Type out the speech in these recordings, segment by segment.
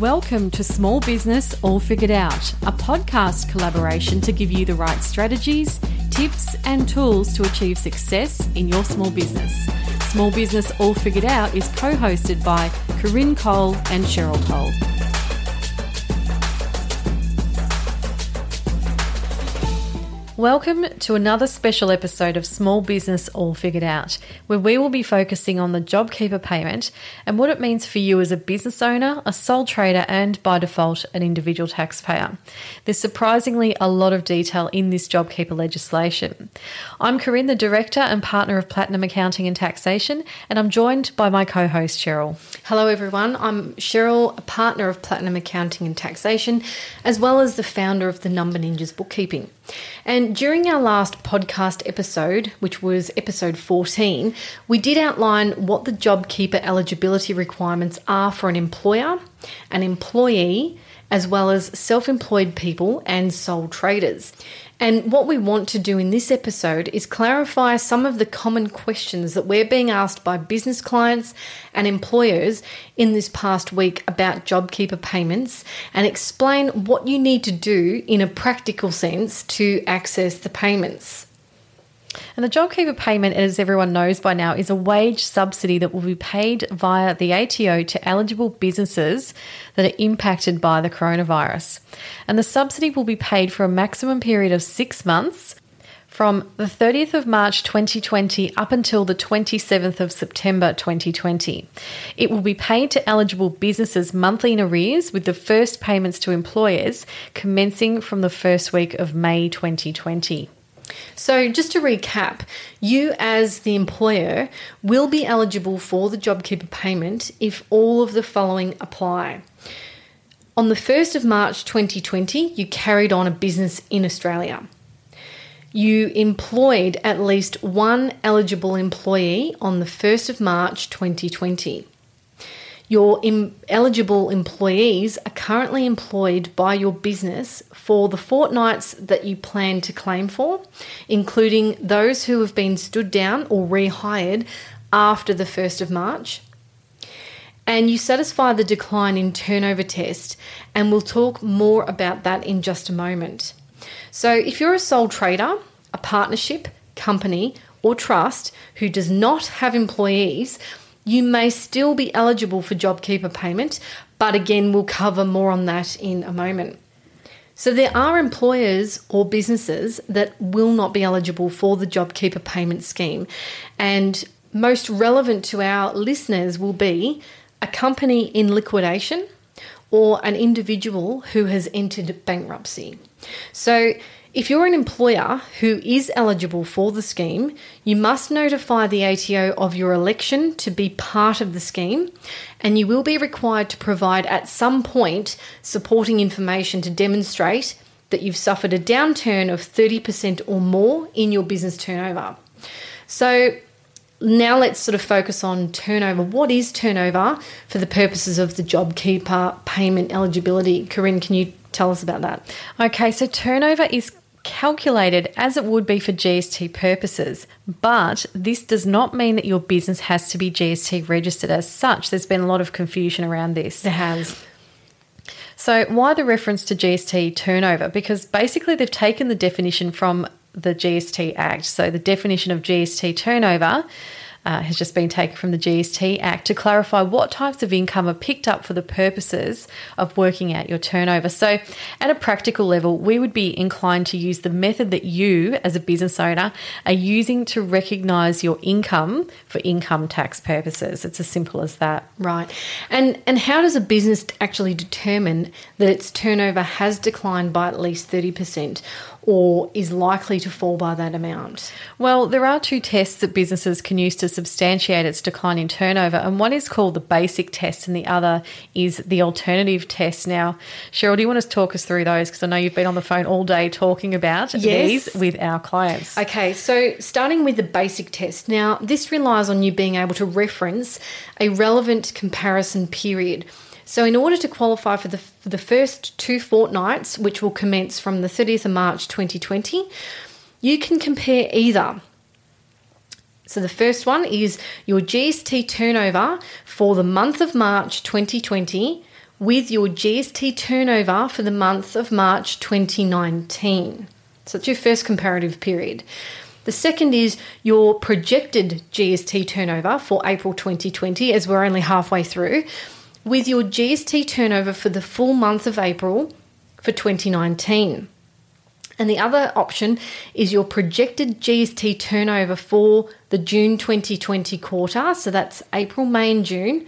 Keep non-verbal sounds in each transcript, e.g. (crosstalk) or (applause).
Welcome to Small Business All Figured Out, a podcast collaboration to give you the right strategies, tips, and tools to achieve success in your small business. Small Business All Figured Out is co hosted by Corinne Cole and Cheryl Cole. Welcome to another special episode of Small Business All Figured Out, where we will be focusing on the JobKeeper payment and what it means for you as a business owner, a sole trader, and by default, an individual taxpayer. There's surprisingly a lot of detail in this JobKeeper legislation. I'm Corinne, the Director and Partner of Platinum Accounting and Taxation, and I'm joined by my co host, Cheryl. Hello, everyone. I'm Cheryl, a partner of Platinum Accounting and Taxation, as well as the founder of the Number Ninjas Bookkeeping. And during our last podcast episode, which was episode 14, we did outline what the JobKeeper eligibility requirements are for an employer, an employee, as well as self employed people and sole traders. And what we want to do in this episode is clarify some of the common questions that we're being asked by business clients and employers in this past week about JobKeeper payments and explain what you need to do in a practical sense to access the payments. And the JobKeeper payment, as everyone knows by now, is a wage subsidy that will be paid via the ATO to eligible businesses that are impacted by the coronavirus. And the subsidy will be paid for a maximum period of six months from the 30th of March 2020 up until the 27th of September 2020. It will be paid to eligible businesses monthly in arrears with the first payments to employers commencing from the first week of May 2020. So, just to recap, you as the employer will be eligible for the JobKeeper payment if all of the following apply. On the 1st of March 2020, you carried on a business in Australia. You employed at least one eligible employee on the 1st of March 2020. Your Im- eligible employees are currently employed by your business for the fortnights that you plan to claim for, including those who have been stood down or rehired after the 1st of March. And you satisfy the decline in turnover test, and we'll talk more about that in just a moment. So, if you're a sole trader, a partnership, company, or trust who does not have employees, you may still be eligible for JobKeeper payment, but again, we'll cover more on that in a moment. So, there are employers or businesses that will not be eligible for the JobKeeper payment scheme, and most relevant to our listeners will be a company in liquidation or an individual who has entered bankruptcy. So, if you're an employer who is eligible for the scheme, you must notify the ATO of your election to be part of the scheme, and you will be required to provide at some point supporting information to demonstrate that you've suffered a downturn of 30% or more in your business turnover. So, now let's sort of focus on turnover. What is turnover for the purposes of the JobKeeper payment eligibility? Corinne, can you tell us about that? Okay, so turnover is calculated as it would be for GST purposes, but this does not mean that your business has to be GST registered as such. There's been a lot of confusion around this. There has. So, why the reference to GST turnover? Because basically, they've taken the definition from the GST Act. So, the definition of GST turnover uh, has just been taken from the GST Act to clarify what types of income are picked up for the purposes of working out your turnover. So, at a practical level, we would be inclined to use the method that you, as a business owner, are using to recognise your income for income tax purposes. It's as simple as that. Right. And and how does a business actually determine that its turnover has declined by at least 30%? Or is likely to fall by that amount? Well, there are two tests that businesses can use to substantiate its decline in turnover, and one is called the basic test, and the other is the alternative test. Now, Cheryl, do you want to talk us through those? Because I know you've been on the phone all day talking about yes. these with our clients. Okay, so starting with the basic test. Now, this relies on you being able to reference a relevant comparison period. So, in order to qualify for the, for the first two fortnights, which will commence from the 30th of March 2020, you can compare either. So, the first one is your GST turnover for the month of March 2020 with your GST turnover for the month of March 2019. So it's your first comparative period. The second is your projected GST turnover for April 2020, as we're only halfway through, with your GST turnover for the full month of April for 2019. And the other option is your projected GST turnover for the June 2020 quarter, so that's April, May, and June,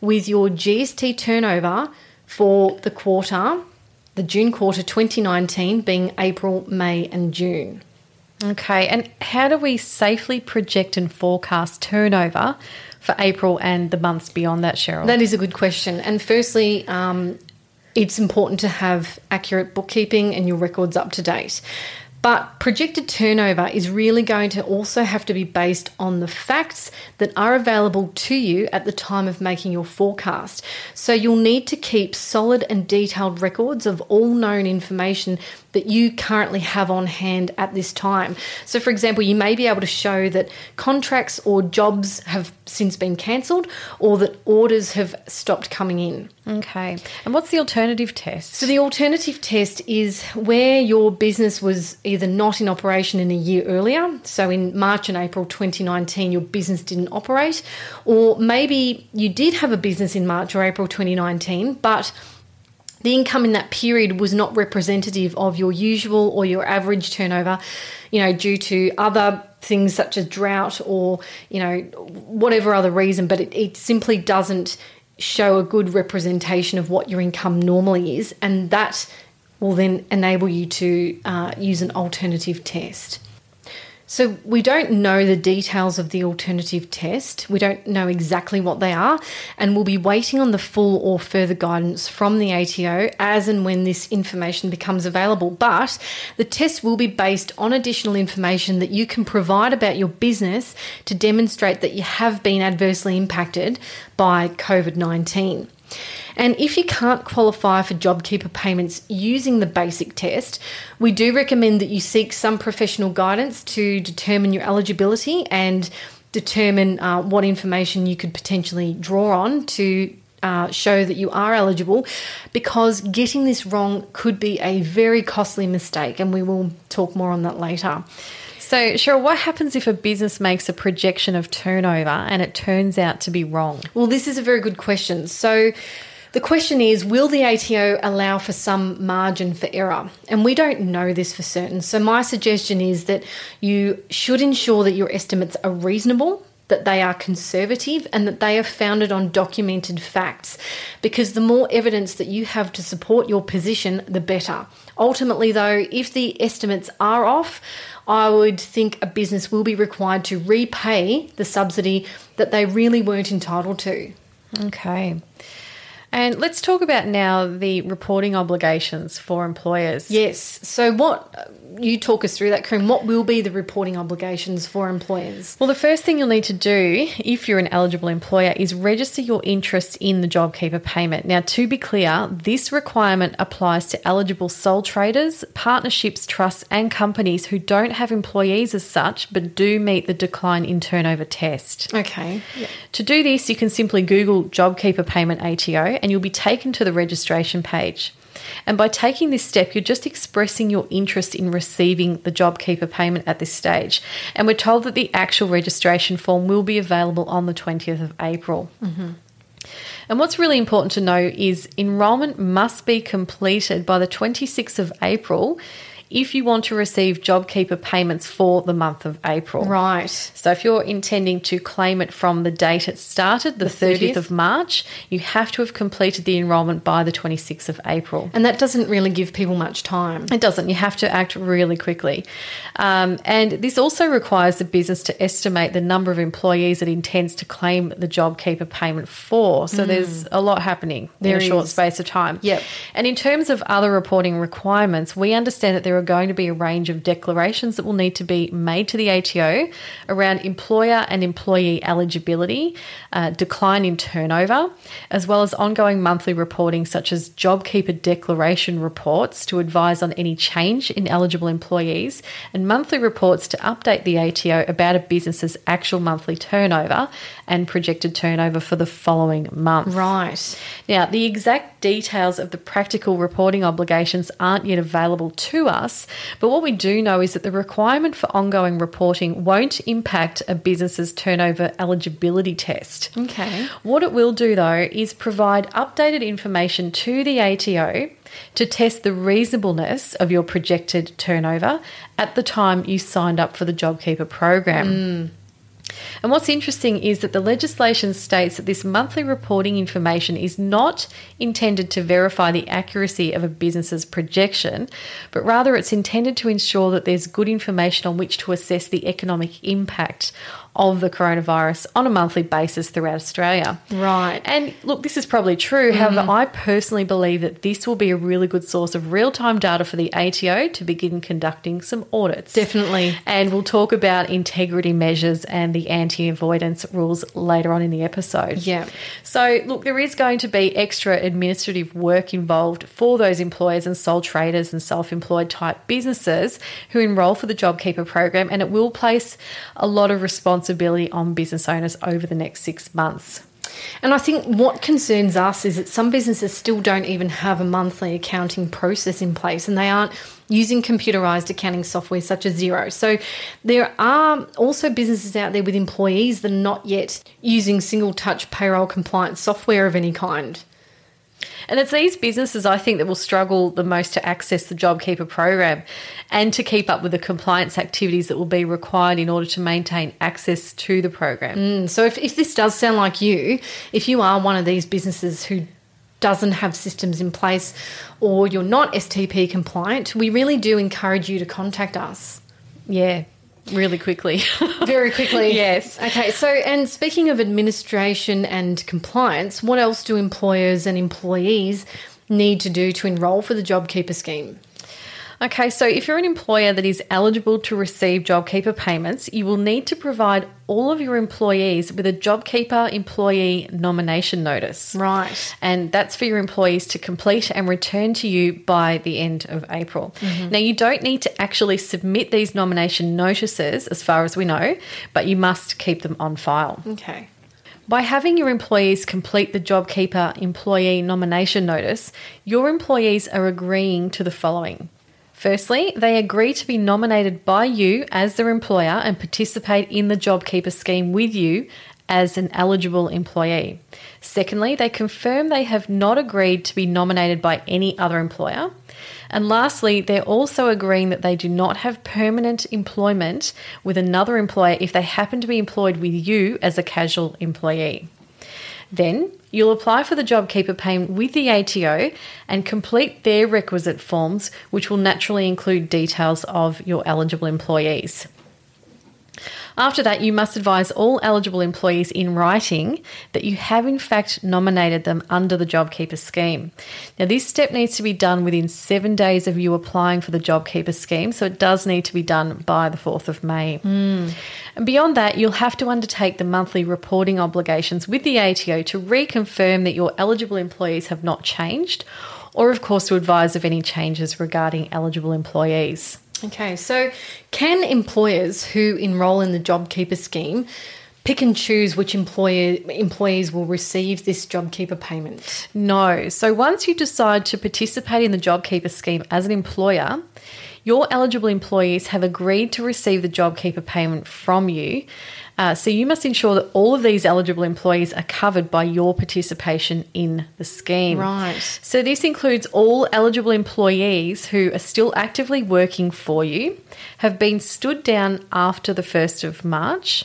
with your GST turnover for the quarter, the June quarter 2019 being April, May, and June. Okay, and how do we safely project and forecast turnover for April and the months beyond that, Cheryl? That is a good question. And firstly, um, it's important to have accurate bookkeeping and your records up to date. But projected turnover is really going to also have to be based on the facts that are available to you at the time of making your forecast. So you'll need to keep solid and detailed records of all known information that you currently have on hand at this time. So, for example, you may be able to show that contracts or jobs have since been cancelled or that orders have stopped coming in. Okay. And what's the alternative test? So, the alternative test is where your business was either not in operation in a year earlier, so in March and April 2019, your business didn't operate, or maybe you did have a business in March or April 2019, but the income in that period was not representative of your usual or your average turnover, you know, due to other things such as drought or, you know, whatever other reason, but it, it simply doesn't show a good representation of what your income normally is. And that will then enable you to uh, use an alternative test. So, we don't know the details of the alternative test. We don't know exactly what they are, and we'll be waiting on the full or further guidance from the ATO as and when this information becomes available. But the test will be based on additional information that you can provide about your business to demonstrate that you have been adversely impacted by COVID 19. And if you can't qualify for JobKeeper payments using the basic test, we do recommend that you seek some professional guidance to determine your eligibility and determine uh, what information you could potentially draw on to uh, show that you are eligible because getting this wrong could be a very costly mistake, and we will talk more on that later. So, Cheryl, what happens if a business makes a projection of turnover and it turns out to be wrong? Well, this is a very good question. So, the question is Will the ATO allow for some margin for error? And we don't know this for certain. So, my suggestion is that you should ensure that your estimates are reasonable. That they are conservative and that they are founded on documented facts. Because the more evidence that you have to support your position, the better. Ultimately, though, if the estimates are off, I would think a business will be required to repay the subsidy that they really weren't entitled to. Okay. And let's talk about now the reporting obligations for employers. Yes. So, what you talk us through that, Corinne? What will be the reporting obligations for employers? Well, the first thing you'll need to do if you're an eligible employer is register your interest in the JobKeeper payment. Now, to be clear, this requirement applies to eligible sole traders, partnerships, trusts, and companies who don't have employees as such but do meet the decline in turnover test. Okay. To do this, you can simply Google JobKeeper payment ATO and you'll be taken to the registration page. And by taking this step, you're just expressing your interest in receiving the JobKeeper payment at this stage. And we're told that the actual registration form will be available on the 20th of April. Mm-hmm. And what's really important to know is enrolment must be completed by the 26th of April if you want to receive JobKeeper payments for the month of April. Right. So if you're intending to claim it from the date it started, the, the 30th. 30th of March, you have to have completed the enrolment by the 26th of April. And that doesn't really give people much time. It doesn't. You have to act really quickly. Um, and this also requires the business to estimate the number of employees it intends to claim the JobKeeper payment for. So mm. there's a lot happening there in a short space of time. Yep. And in terms of other reporting requirements, we understand that there are are going to be a range of declarations that will need to be made to the ATO around employer and employee eligibility, uh, decline in turnover, as well as ongoing monthly reporting such as JobKeeper declaration reports to advise on any change in eligible employees, and monthly reports to update the ATO about a business's actual monthly turnover and projected turnover for the following month. Right. Now, the exact details of the practical reporting obligations aren't yet available to us, but what we do know is that the requirement for ongoing reporting won't impact a business's turnover eligibility test. Okay. What it will do, though, is provide updated information to the ATO to test the reasonableness of your projected turnover at the time you signed up for the JobKeeper program. Mm. And what's interesting is that the legislation states that this monthly reporting information is not intended to verify the accuracy of a business's projection, but rather it's intended to ensure that there's good information on which to assess the economic impact of the coronavirus on a monthly basis throughout Australia. Right. And look, this is probably true. Mm-hmm. However, I personally believe that this will be a really good source of real time data for the ATO to begin conducting some audits. Definitely. And we'll talk about integrity measures and the anti avoidance rules later on in the episode. Yeah. So, look, there is going to be extra administrative work involved for those employers and sole traders and self employed type businesses who enrol for the JobKeeper program, and it will place a lot of responsibility on business owners over the next six months. And I think what concerns us is that some businesses still don't even have a monthly accounting process in place and they aren't using computerized accounting software such as Xero. So there are also businesses out there with employees that are not yet using single touch payroll compliance software of any kind. And it's these businesses, I think, that will struggle the most to access the JobKeeper program and to keep up with the compliance activities that will be required in order to maintain access to the program. Mm, so if, if this does sound like you, if you are one of these businesses who doesn't have systems in place or you're not STP compliant, we really do encourage you to contact us. Yeah, really quickly. (laughs) Very quickly. Yes. Okay, so and speaking of administration and compliance, what else do employers and employees need to do to enrol for the JobKeeper scheme? Okay, so if you're an employer that is eligible to receive JobKeeper payments, you will need to provide all of your employees with a JobKeeper employee nomination notice. Right. And that's for your employees to complete and return to you by the end of April. Mm-hmm. Now, you don't need to actually submit these nomination notices, as far as we know, but you must keep them on file. Okay. By having your employees complete the JobKeeper employee nomination notice, your employees are agreeing to the following. Firstly, they agree to be nominated by you as their employer and participate in the JobKeeper scheme with you as an eligible employee. Secondly, they confirm they have not agreed to be nominated by any other employer. And lastly, they're also agreeing that they do not have permanent employment with another employer if they happen to be employed with you as a casual employee. Then you'll apply for the JobKeeper payment with the ATO and complete their requisite forms, which will naturally include details of your eligible employees. After that, you must advise all eligible employees in writing that you have in fact nominated them under the JobKeeper scheme. Now, this step needs to be done within seven days of you applying for the JobKeeper scheme, so it does need to be done by the 4th of May. Hmm. And beyond that, you'll have to undertake the monthly reporting obligations with the ATO to reconfirm that your eligible employees have not changed, or of course to advise of any changes regarding eligible employees. Okay, so can employers who enrol in the JobKeeper scheme pick and choose which employer employees will receive this JobKeeper payment? No. So once you decide to participate in the JobKeeper scheme as an employer, your eligible employees have agreed to receive the JobKeeper payment from you. Uh, so you must ensure that all of these eligible employees are covered by your participation in the scheme. Right. So this includes all eligible employees who are still actively working for you, have been stood down after the 1st of March,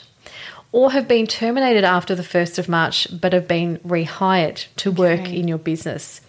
or have been terminated after the 1st of March but have been rehired to work Okay. in your business.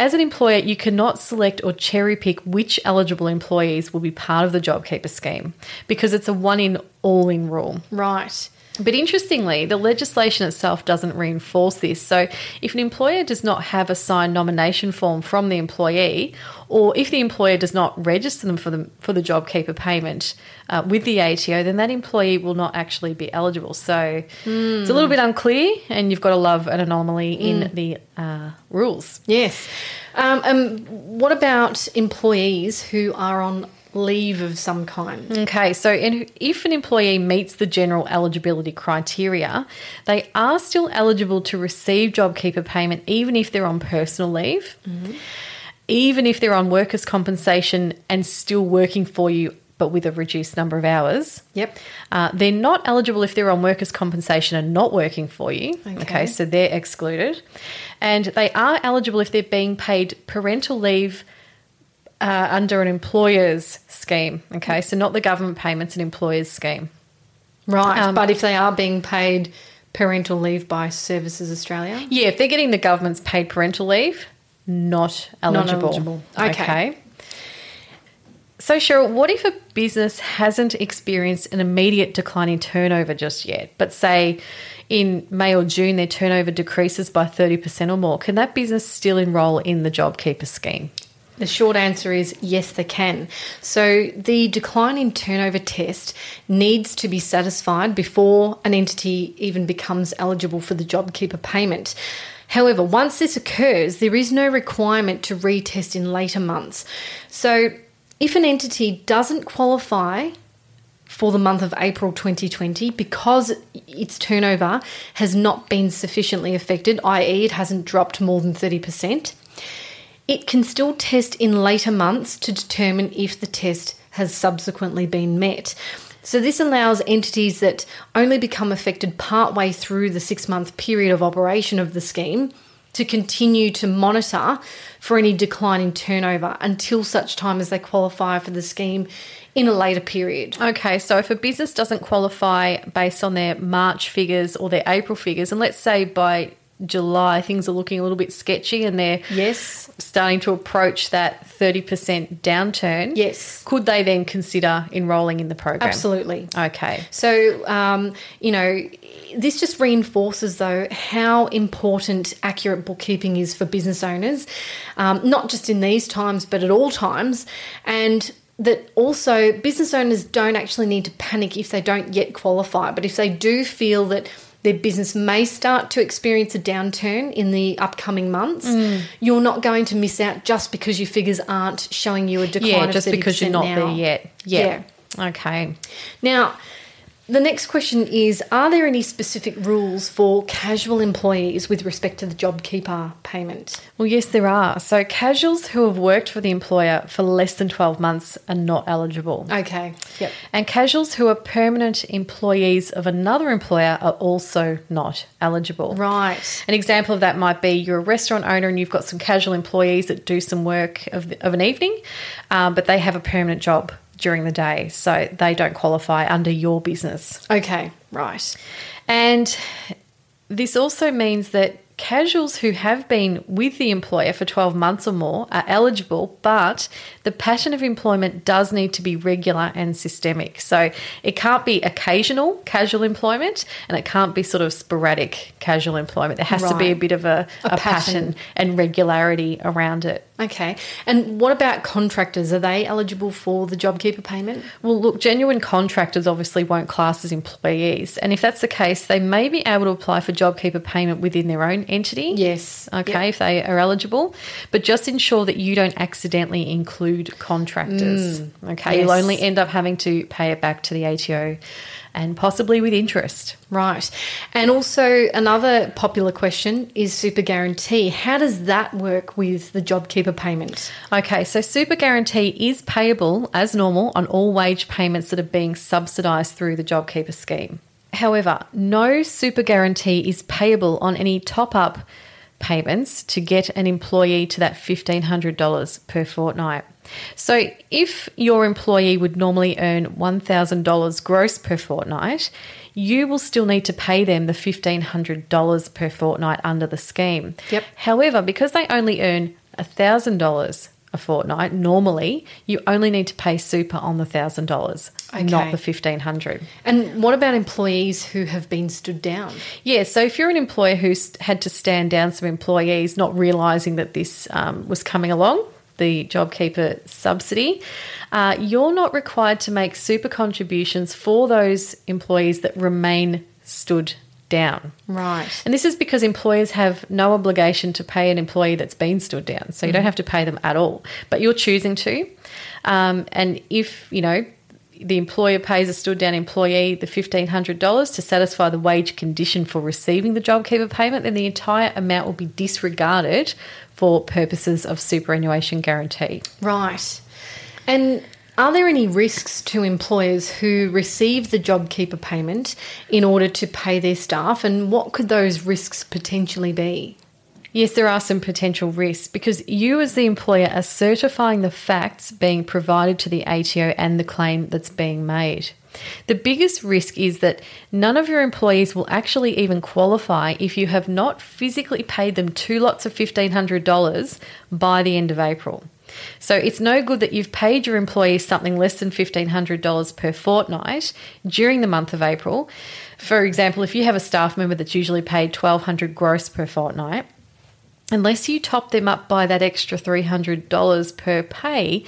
As an employer, you cannot select or cherry pick which eligible employees will be part of the JobKeeper scheme because it's a one in all in rule. Right. But interestingly, the legislation itself doesn't reinforce this. So, if an employer does not have a signed nomination form from the employee, or if the employer does not register them for the for the JobKeeper payment uh, with the ATO, then that employee will not actually be eligible. So, mm. it's a little bit unclear, and you've got to love an anomaly mm. in the uh, rules. Yes. Um, um, what about employees who are on leave of some kind. Okay, so if an employee meets the general eligibility criteria, they are still eligible to receive JobKeeper payment even if they're on personal leave, mm-hmm. even if they're on workers' compensation and still working for you. But with a reduced number of hours. Yep. Uh, they're not eligible if they're on workers' compensation and not working for you. Okay. okay, so they're excluded. And they are eligible if they're being paid parental leave uh, under an employer's scheme. Okay, so not the government payments, an employer's scheme. Right, um, but if they are being paid parental leave by Services Australia? Yeah, if they're getting the government's paid parental leave, not eligible. Not eligible. Okay. okay. So, Cheryl, what if a business hasn't experienced an immediate decline in turnover just yet, but say in May or June their turnover decreases by 30% or more? Can that business still enrol in the JobKeeper scheme? The short answer is yes, they can. So the decline in turnover test needs to be satisfied before an entity even becomes eligible for the JobKeeper payment. However, once this occurs, there is no requirement to retest in later months. So if an entity doesn't qualify for the month of April 2020 because its turnover has not been sufficiently affected, i.e., it hasn't dropped more than 30%, it can still test in later months to determine if the test has subsequently been met. So, this allows entities that only become affected partway through the six month period of operation of the scheme to continue to monitor for any decline in turnover until such time as they qualify for the scheme in a later period. Okay, so if a business doesn't qualify based on their March figures or their April figures, and let's say by July, things are looking a little bit sketchy and they're yes starting to approach that 30% downturn. Yes. Could they then consider enrolling in the program? Absolutely. Okay. So, um, you know, this just reinforces, though, how important accurate bookkeeping is for business owners, um, not just in these times, but at all times. And that also business owners don't actually need to panic if they don't yet qualify, but if they do feel that their business may start to experience a downturn in the upcoming months. Mm. You're not going to miss out just because your figures aren't showing you a decline. Yeah, just because you're not now. there yet. Yeah. yeah. Okay. Now, the next question is Are there any specific rules for casual employees with respect to the JobKeeper payment? Well, yes, there are. So, casuals who have worked for the employer for less than 12 months are not eligible. Okay. Yep. And casuals who are permanent employees of another employer are also not eligible. Right. An example of that might be you're a restaurant owner and you've got some casual employees that do some work of, the, of an evening, um, but they have a permanent job during the day. So they don't qualify under your business. Okay, right. And this also means that Casuals who have been with the employer for 12 months or more are eligible, but the pattern of employment does need to be regular and systemic. So it can't be occasional casual employment and it can't be sort of sporadic casual employment. There has right. to be a bit of a, a, a pattern. pattern and regularity around it. Okay. And what about contractors? Are they eligible for the JobKeeper payment? Well, look, genuine contractors obviously won't class as employees. And if that's the case, they may be able to apply for JobKeeper payment within their own entity. Yes. Okay, yep. if they are eligible. But just ensure that you don't accidentally include contractors. Mm, okay, yes. you'll only end up having to pay it back to the ATO and possibly with interest. Right. And also, another popular question is super guarantee. How does that work with the JobKeeper payment? Okay, so super guarantee is payable as normal on all wage payments that are being subsidised through the JobKeeper scheme. However, no super guarantee is payable on any top up payments to get an employee to that $1,500 per fortnight. So, if your employee would normally earn $1,000 gross per fortnight, you will still need to pay them the $1,500 per fortnight under the scheme. Yep. However, because they only earn $1,000 a fortnight, normally you only need to pay super on the thousand dollars, not the fifteen hundred. And what about employees who have been stood down? Yeah, so if you're an employer who's had to stand down some employees, not realizing that this um, was coming along, the JobKeeper subsidy, uh, you're not required to make super contributions for those employees that remain stood down. Right. And this is because employers have no obligation to pay an employee that's been stood down. So you don't have to pay them at all, but you're choosing to. Um, and if, you know, the employer pays a stood down employee the $1,500 to satisfy the wage condition for receiving the JobKeeper payment, then the entire amount will be disregarded for purposes of superannuation guarantee. Right. And are there any risks to employers who receive the JobKeeper payment in order to pay their staff? And what could those risks potentially be? Yes, there are some potential risks because you, as the employer, are certifying the facts being provided to the ATO and the claim that's being made. The biggest risk is that none of your employees will actually even qualify if you have not physically paid them two lots of $1,500 by the end of April. So it's no good that you've paid your employees something less than $1,500 per fortnight during the month of April. For example, if you have a staff member that's usually paid $1,200 gross per fortnight, unless you top them up by that extra $300 per pay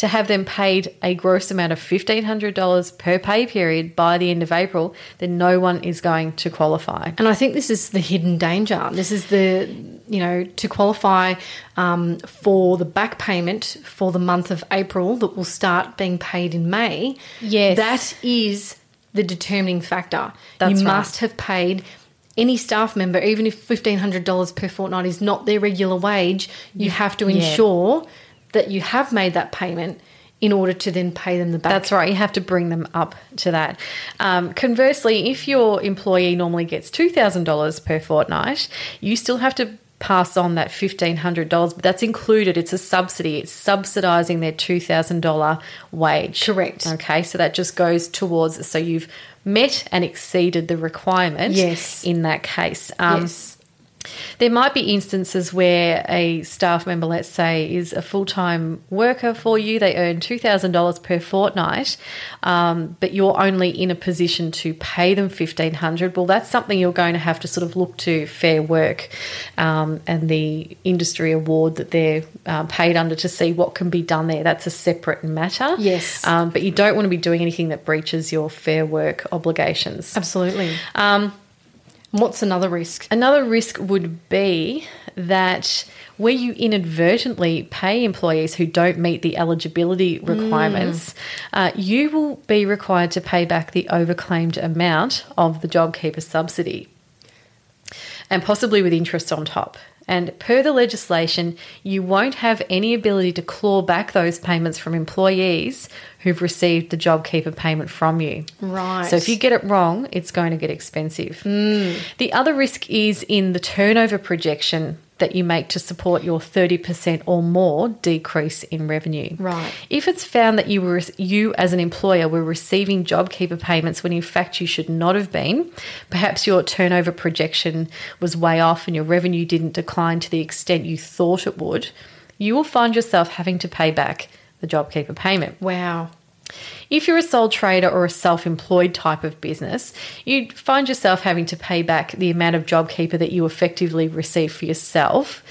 to have them paid a gross amount of $1,500 per pay period by the end of April, then no one is going to qualify. And I think this is the hidden danger. This is the, you know, to qualify um, for the back payment for the month of April that will start being paid in May. Yes. That is the determining factor. That's you right. must have paid any staff member, even if $1,500 per fortnight is not their regular wage, you have to Yeah. That you have made that payment in order to then pay them the back. That's right. You have to bring them up to that. Um, conversely, if your employee normally gets $2,000 per fortnight, you still have to pass on that $1,500, but that's included. It's a subsidy. It's subsidizing their $2,000 wage. Correct. Okay, so that just goes towards, so you've met and exceeded the requirement Yes. in that case. Um, yes. There might be instances where a staff member, let's say, is a full time worker for you. They earn $2,000 per fortnight, um, but you're only in a position to pay them $1,500. Well, that's something you're going to have to sort of look to Fair Work um, and the industry award that they're um, paid under to see what can be done there. That's a separate matter. Yes. Um, but you don't want to be doing anything that breaches your Fair Work obligations. Absolutely. Um, What's another risk? Another risk would be that where you inadvertently pay employees who don't meet the eligibility requirements, uh, you will be required to pay back the overclaimed amount of the JobKeeper subsidy and possibly with interest on top. And per the legislation, you won't have any ability to claw back those payments from employees who've received the JobKeeper payment from you. Right. So if you get it wrong, it's going to get expensive. Mm. The other risk is in the turnover projection that you make to support your 30% or more decrease in revenue. Right. If it's found that you were you as an employer were receiving JobKeeper payments when in fact you should not have been, perhaps your turnover projection was way off and your revenue didn't decline to the extent you thought it would, you will find yourself having to pay back the JobKeeper payment. Wow. If you're a sole trader or a self employed type of business, you'd find yourself having to pay back the amount of JobKeeper that you effectively receive for yourself.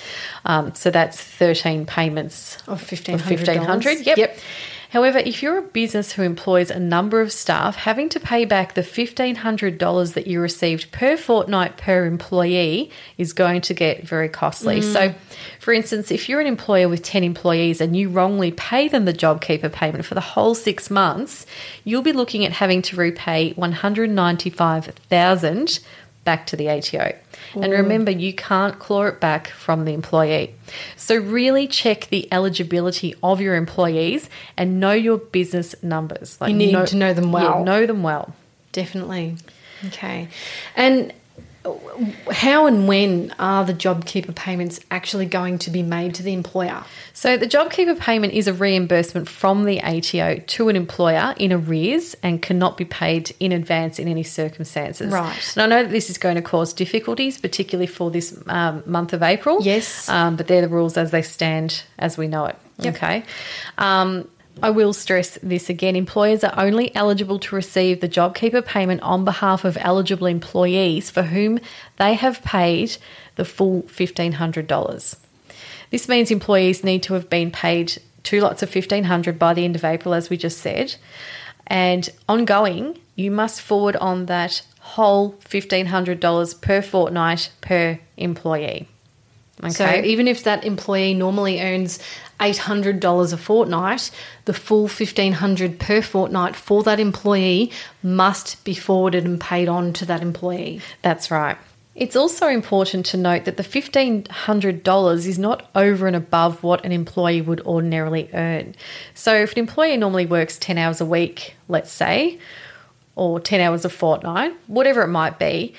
Um, so that's 13 payments Of of $1,500. 1500 Yep. Yep. However, if you're a business who employs a number of staff, having to pay back the $1,500 that you received per fortnight per employee is going to get very costly. Mm. So, for instance, if you're an employer with 10 employees and you wrongly pay them the JobKeeper payment for the whole six months, you'll be looking at having to repay 195000 back to the ATO. And mm. remember, you can't claw it back from the employee. So, really check the eligibility of your employees and know your business numbers. Like You need to know them well. Yeah, know them well. Definitely. Okay. And how and when are the JobKeeper payments actually going to be made to the employer? So, the JobKeeper payment is a reimbursement from the ATO to an employer in arrears and cannot be paid in advance in any circumstances. Right. And I know that this is going to cause difficulties, particularly for this um, month of April. Yes. Um, but they're the rules as they stand as we know it. Yep. Okay. Um, I will stress this again. Employers are only eligible to receive the JobKeeper payment on behalf of eligible employees for whom they have paid the full $1,500. This means employees need to have been paid two lots of 1500 by the end of April, as we just said. And ongoing, you must forward on that whole $1,500 per fortnight per employee. Okay. So even if that employee normally earns $800 a fortnight, the full 1500 per fortnight for that employee must be forwarded and paid on to that employee. That's right. It's also important to note that the $1,500 is not over and above what an employee would ordinarily earn. So, if an employee normally works 10 hours a week, let's say, or 10 hours a fortnight, whatever it might be,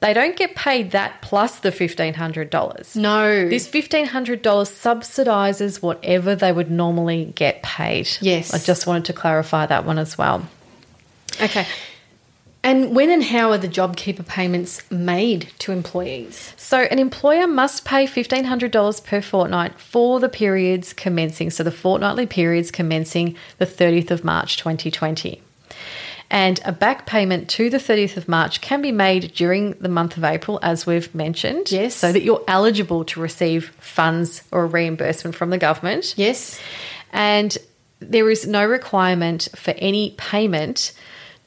they don't get paid that plus the $1,500. No. This $1,500 subsidises whatever they would normally get paid. Yes. I just wanted to clarify that one as well. Okay. And when and how are the JobKeeper payments made to employees? So, an employer must pay $1,500 per fortnight for the periods commencing, so the fortnightly periods commencing the 30th of March 2020. And a back payment to the 30th of March can be made during the month of April, as we've mentioned. Yes. So that you're eligible to receive funds or a reimbursement from the government. Yes. And there is no requirement for any payment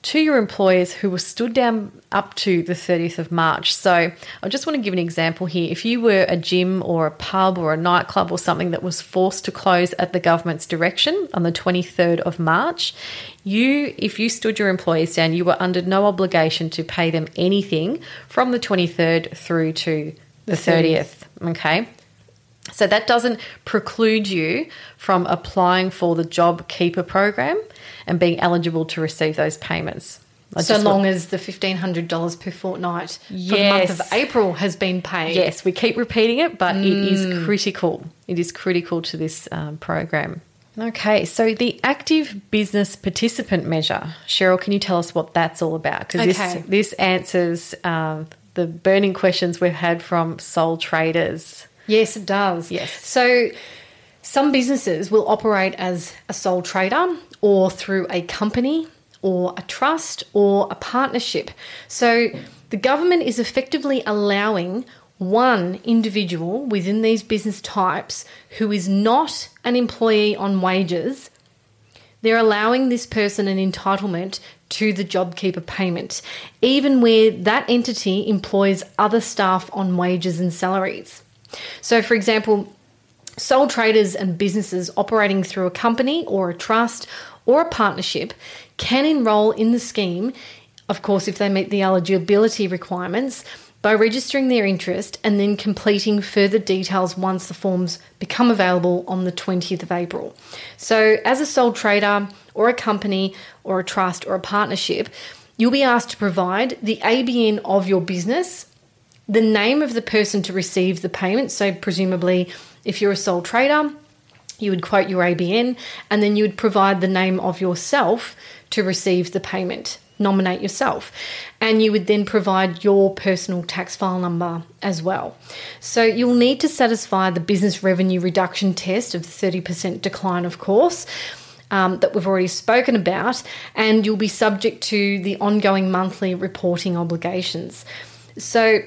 to your employers who were stood down up to the 30th of March. So I just want to give an example here. If you were a gym or a pub or a nightclub or something that was forced to close at the government's direction on the 23rd of March, you if you stood your employees down, you were under no obligation to pay them anything from the 23rd through to the 30th, okay? So that doesn't preclude you from applying for the Job Keeper program and being eligible to receive those payments. I so long want- as the $1,500 per fortnight for the month of April has been paid. Yes, we keep repeating it, but it Mm. is critical. It is critical to this um, program. Okay, so the active business participant measure, Cheryl, can you tell us what that's all about? Because Okay. this this answers um, the burning questions we've had from sole traders. Yes, it does. Yes. So some businesses will operate as a sole trader or through a company or a trust or a partnership. So the government is effectively allowing one individual within these business types who is not an employee on wages they're allowing this person an entitlement to the JobKeeper payment, even where that entity employs other staff on wages and salaries. So, for example, sole traders and businesses operating through a company or a trust or a partnership can enrol in the scheme, of course, if they meet the eligibility requirements, by registering their interest and then completing further details once the forms become available on the 20th of April. So, as a sole trader or a company or a trust or a partnership, you'll be asked to provide the ABN of your business, the name of the person to receive the payment. So, presumably, if you're a sole trader, you would quote your ABN and then you would provide the name of yourself to receive the payment. Nominate yourself, and you would then provide your personal tax file number as well. So, you'll need to satisfy the business revenue reduction test of 30% decline, of course, um, that we've already spoken about, and you'll be subject to the ongoing monthly reporting obligations. So,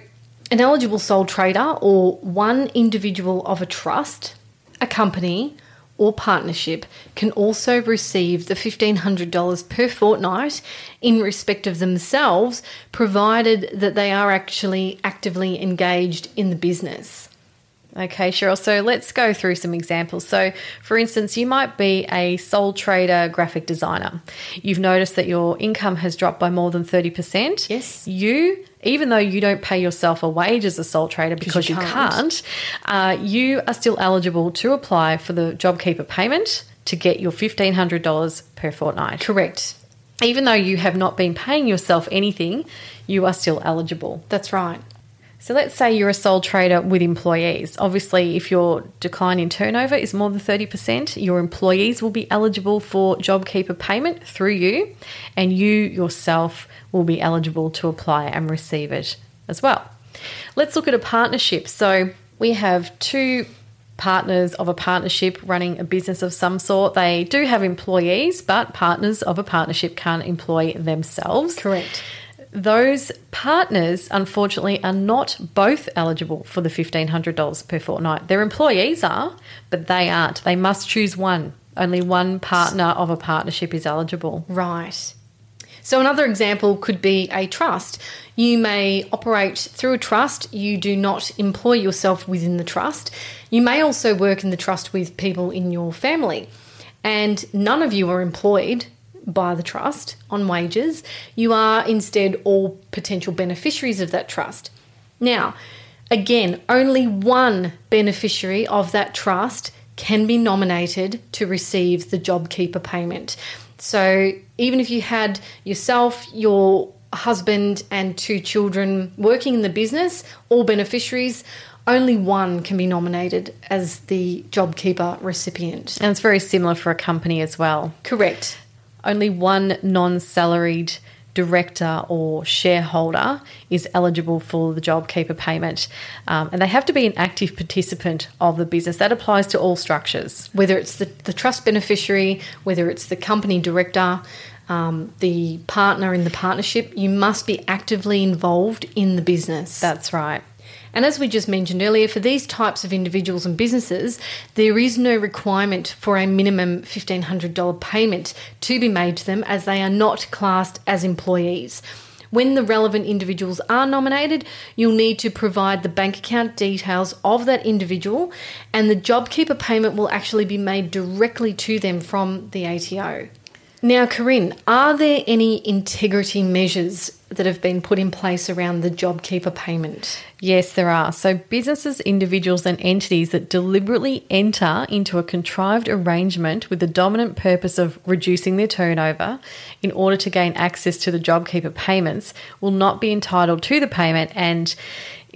an eligible sole trader or one individual of a trust, a company, or partnership can also receive the $1,500 per fortnight in respect of themselves, provided that they are actually actively engaged in the business. Okay, Cheryl. So let's go through some examples. So, for instance, you might be a sole trader graphic designer. You've noticed that your income has dropped by more than 30%. Yes. You, even though you don't pay yourself a wage as a sole trader because you you, can't. can't, uh, you are still eligible to apply for the JobKeeper payment to get your $1,500 per fortnight. Correct. even though you have not been paying yourself anything, you are still eligible. That's right. So let's say you're a sole trader with employees. Obviously, if your decline in turnover is more than 30%, your employees will be eligible for JobKeeper payment through you, and you yourself will be eligible to apply and receive it as well. Let's look at a partnership. So we have two partners of a partnership running a business of some sort. They do have employees, but partners of a partnership can't employ themselves. Correct. Those partners, unfortunately, are not both eligible for the $1,500 per fortnight. Their employees are, but they aren't. They must choose one. Only one partner of a partnership is eligible. Right. So, another example could be a trust. You may operate through a trust, you do not employ yourself within the trust. You may also work in the trust with people in your family, and none of you are employed by the trust on wages. You are instead all potential beneficiaries of that trust. Now, again, only one beneficiary of that trust can be nominated to receive the JobKeeper payment. So even if you had yourself, your husband, and two children working in the business, all beneficiaries, only one can be nominated as the JobKeeper recipient. And it's very similar for a company as well. Correct. Only one non salaried director or shareholder is eligible for the JobKeeper payment. Um, and they have to be an active participant of the business. That applies to all structures. Whether it's the, the trust beneficiary, whether it's the company director, um, the partner in the partnership, you must be actively involved in the business. That's right. And as we just mentioned earlier, for these types of individuals and businesses, there is no requirement for a minimum $1,500 payment to be made to them as they are not classed as employees. When the relevant individuals are nominated, you'll need to provide the bank account details of that individual, and the JobKeeper payment will actually be made directly to them from the ATO. Now, Corinne, are there any integrity measures that have been put in place around the JobKeeper payment? Yes, there are. So, businesses, individuals, and entities that deliberately enter into a contrived arrangement with the dominant purpose of reducing their turnover in order to gain access to the JobKeeper payments will not be entitled to the payment and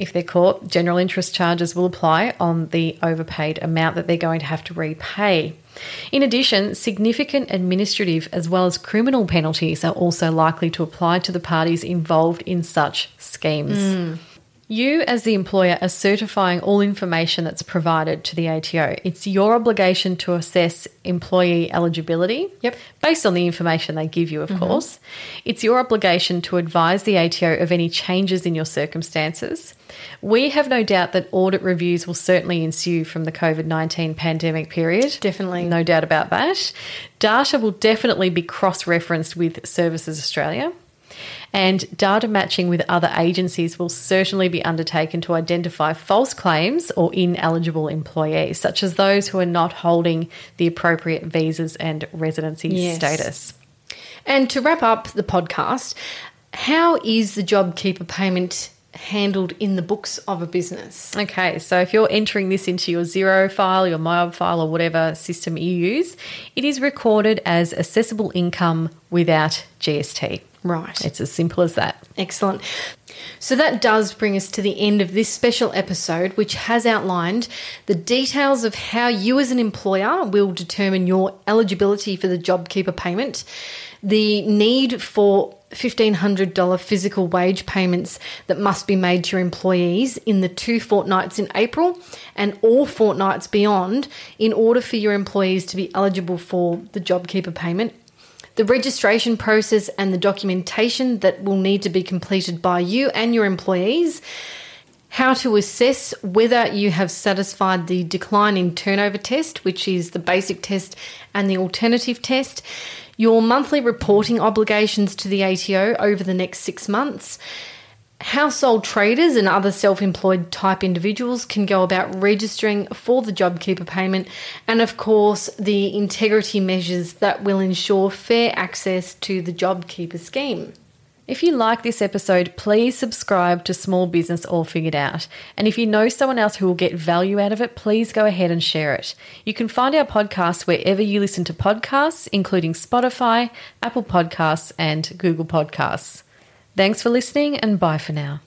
if they're caught, general interest charges will apply on the overpaid amount that they're going to have to repay. In addition, significant administrative as well as criminal penalties are also likely to apply to the parties involved in such schemes. Mm. You, as the employer, are certifying all information that's provided to the ATO. It's your obligation to assess employee eligibility Yep. based on the information they give you, of mm-hmm. course. It's your obligation to advise the ATO of any changes in your circumstances. We have no doubt that audit reviews will certainly ensue from the COVID 19 pandemic period. Definitely. No doubt about that. Data will definitely be cross referenced with Services Australia. And data matching with other agencies will certainly be undertaken to identify false claims or ineligible employees, such as those who are not holding the appropriate visas and residency Yes. status. And to wrap up the podcast, how is the JobKeeper payment handled in the books of a business? Okay, so if you're entering this into your Xero file, your MYOB file, or whatever system you use, it is recorded as assessable income without GST. Right. It's as simple as that. Excellent. So that does bring us to the end of this special episode, which has outlined the details of how you, as an employer, will determine your eligibility for the JobKeeper payment, the need for $1,500 physical wage payments that must be made to your employees in the two fortnights in April and all fortnights beyond in order for your employees to be eligible for the JobKeeper payment the registration process and the documentation that will need to be completed by you and your employees, how to assess whether you have satisfied the decline in turnover test, which is the basic test and the alternative test, your monthly reporting obligations to the ATO over the next six months. Household traders and other self employed type individuals can go about registering for the JobKeeper payment, and of course, the integrity measures that will ensure fair access to the JobKeeper scheme. If you like this episode, please subscribe to Small Business All Figured Out. And if you know someone else who will get value out of it, please go ahead and share it. You can find our podcast wherever you listen to podcasts, including Spotify, Apple Podcasts, and Google Podcasts. Thanks for listening, and bye for now.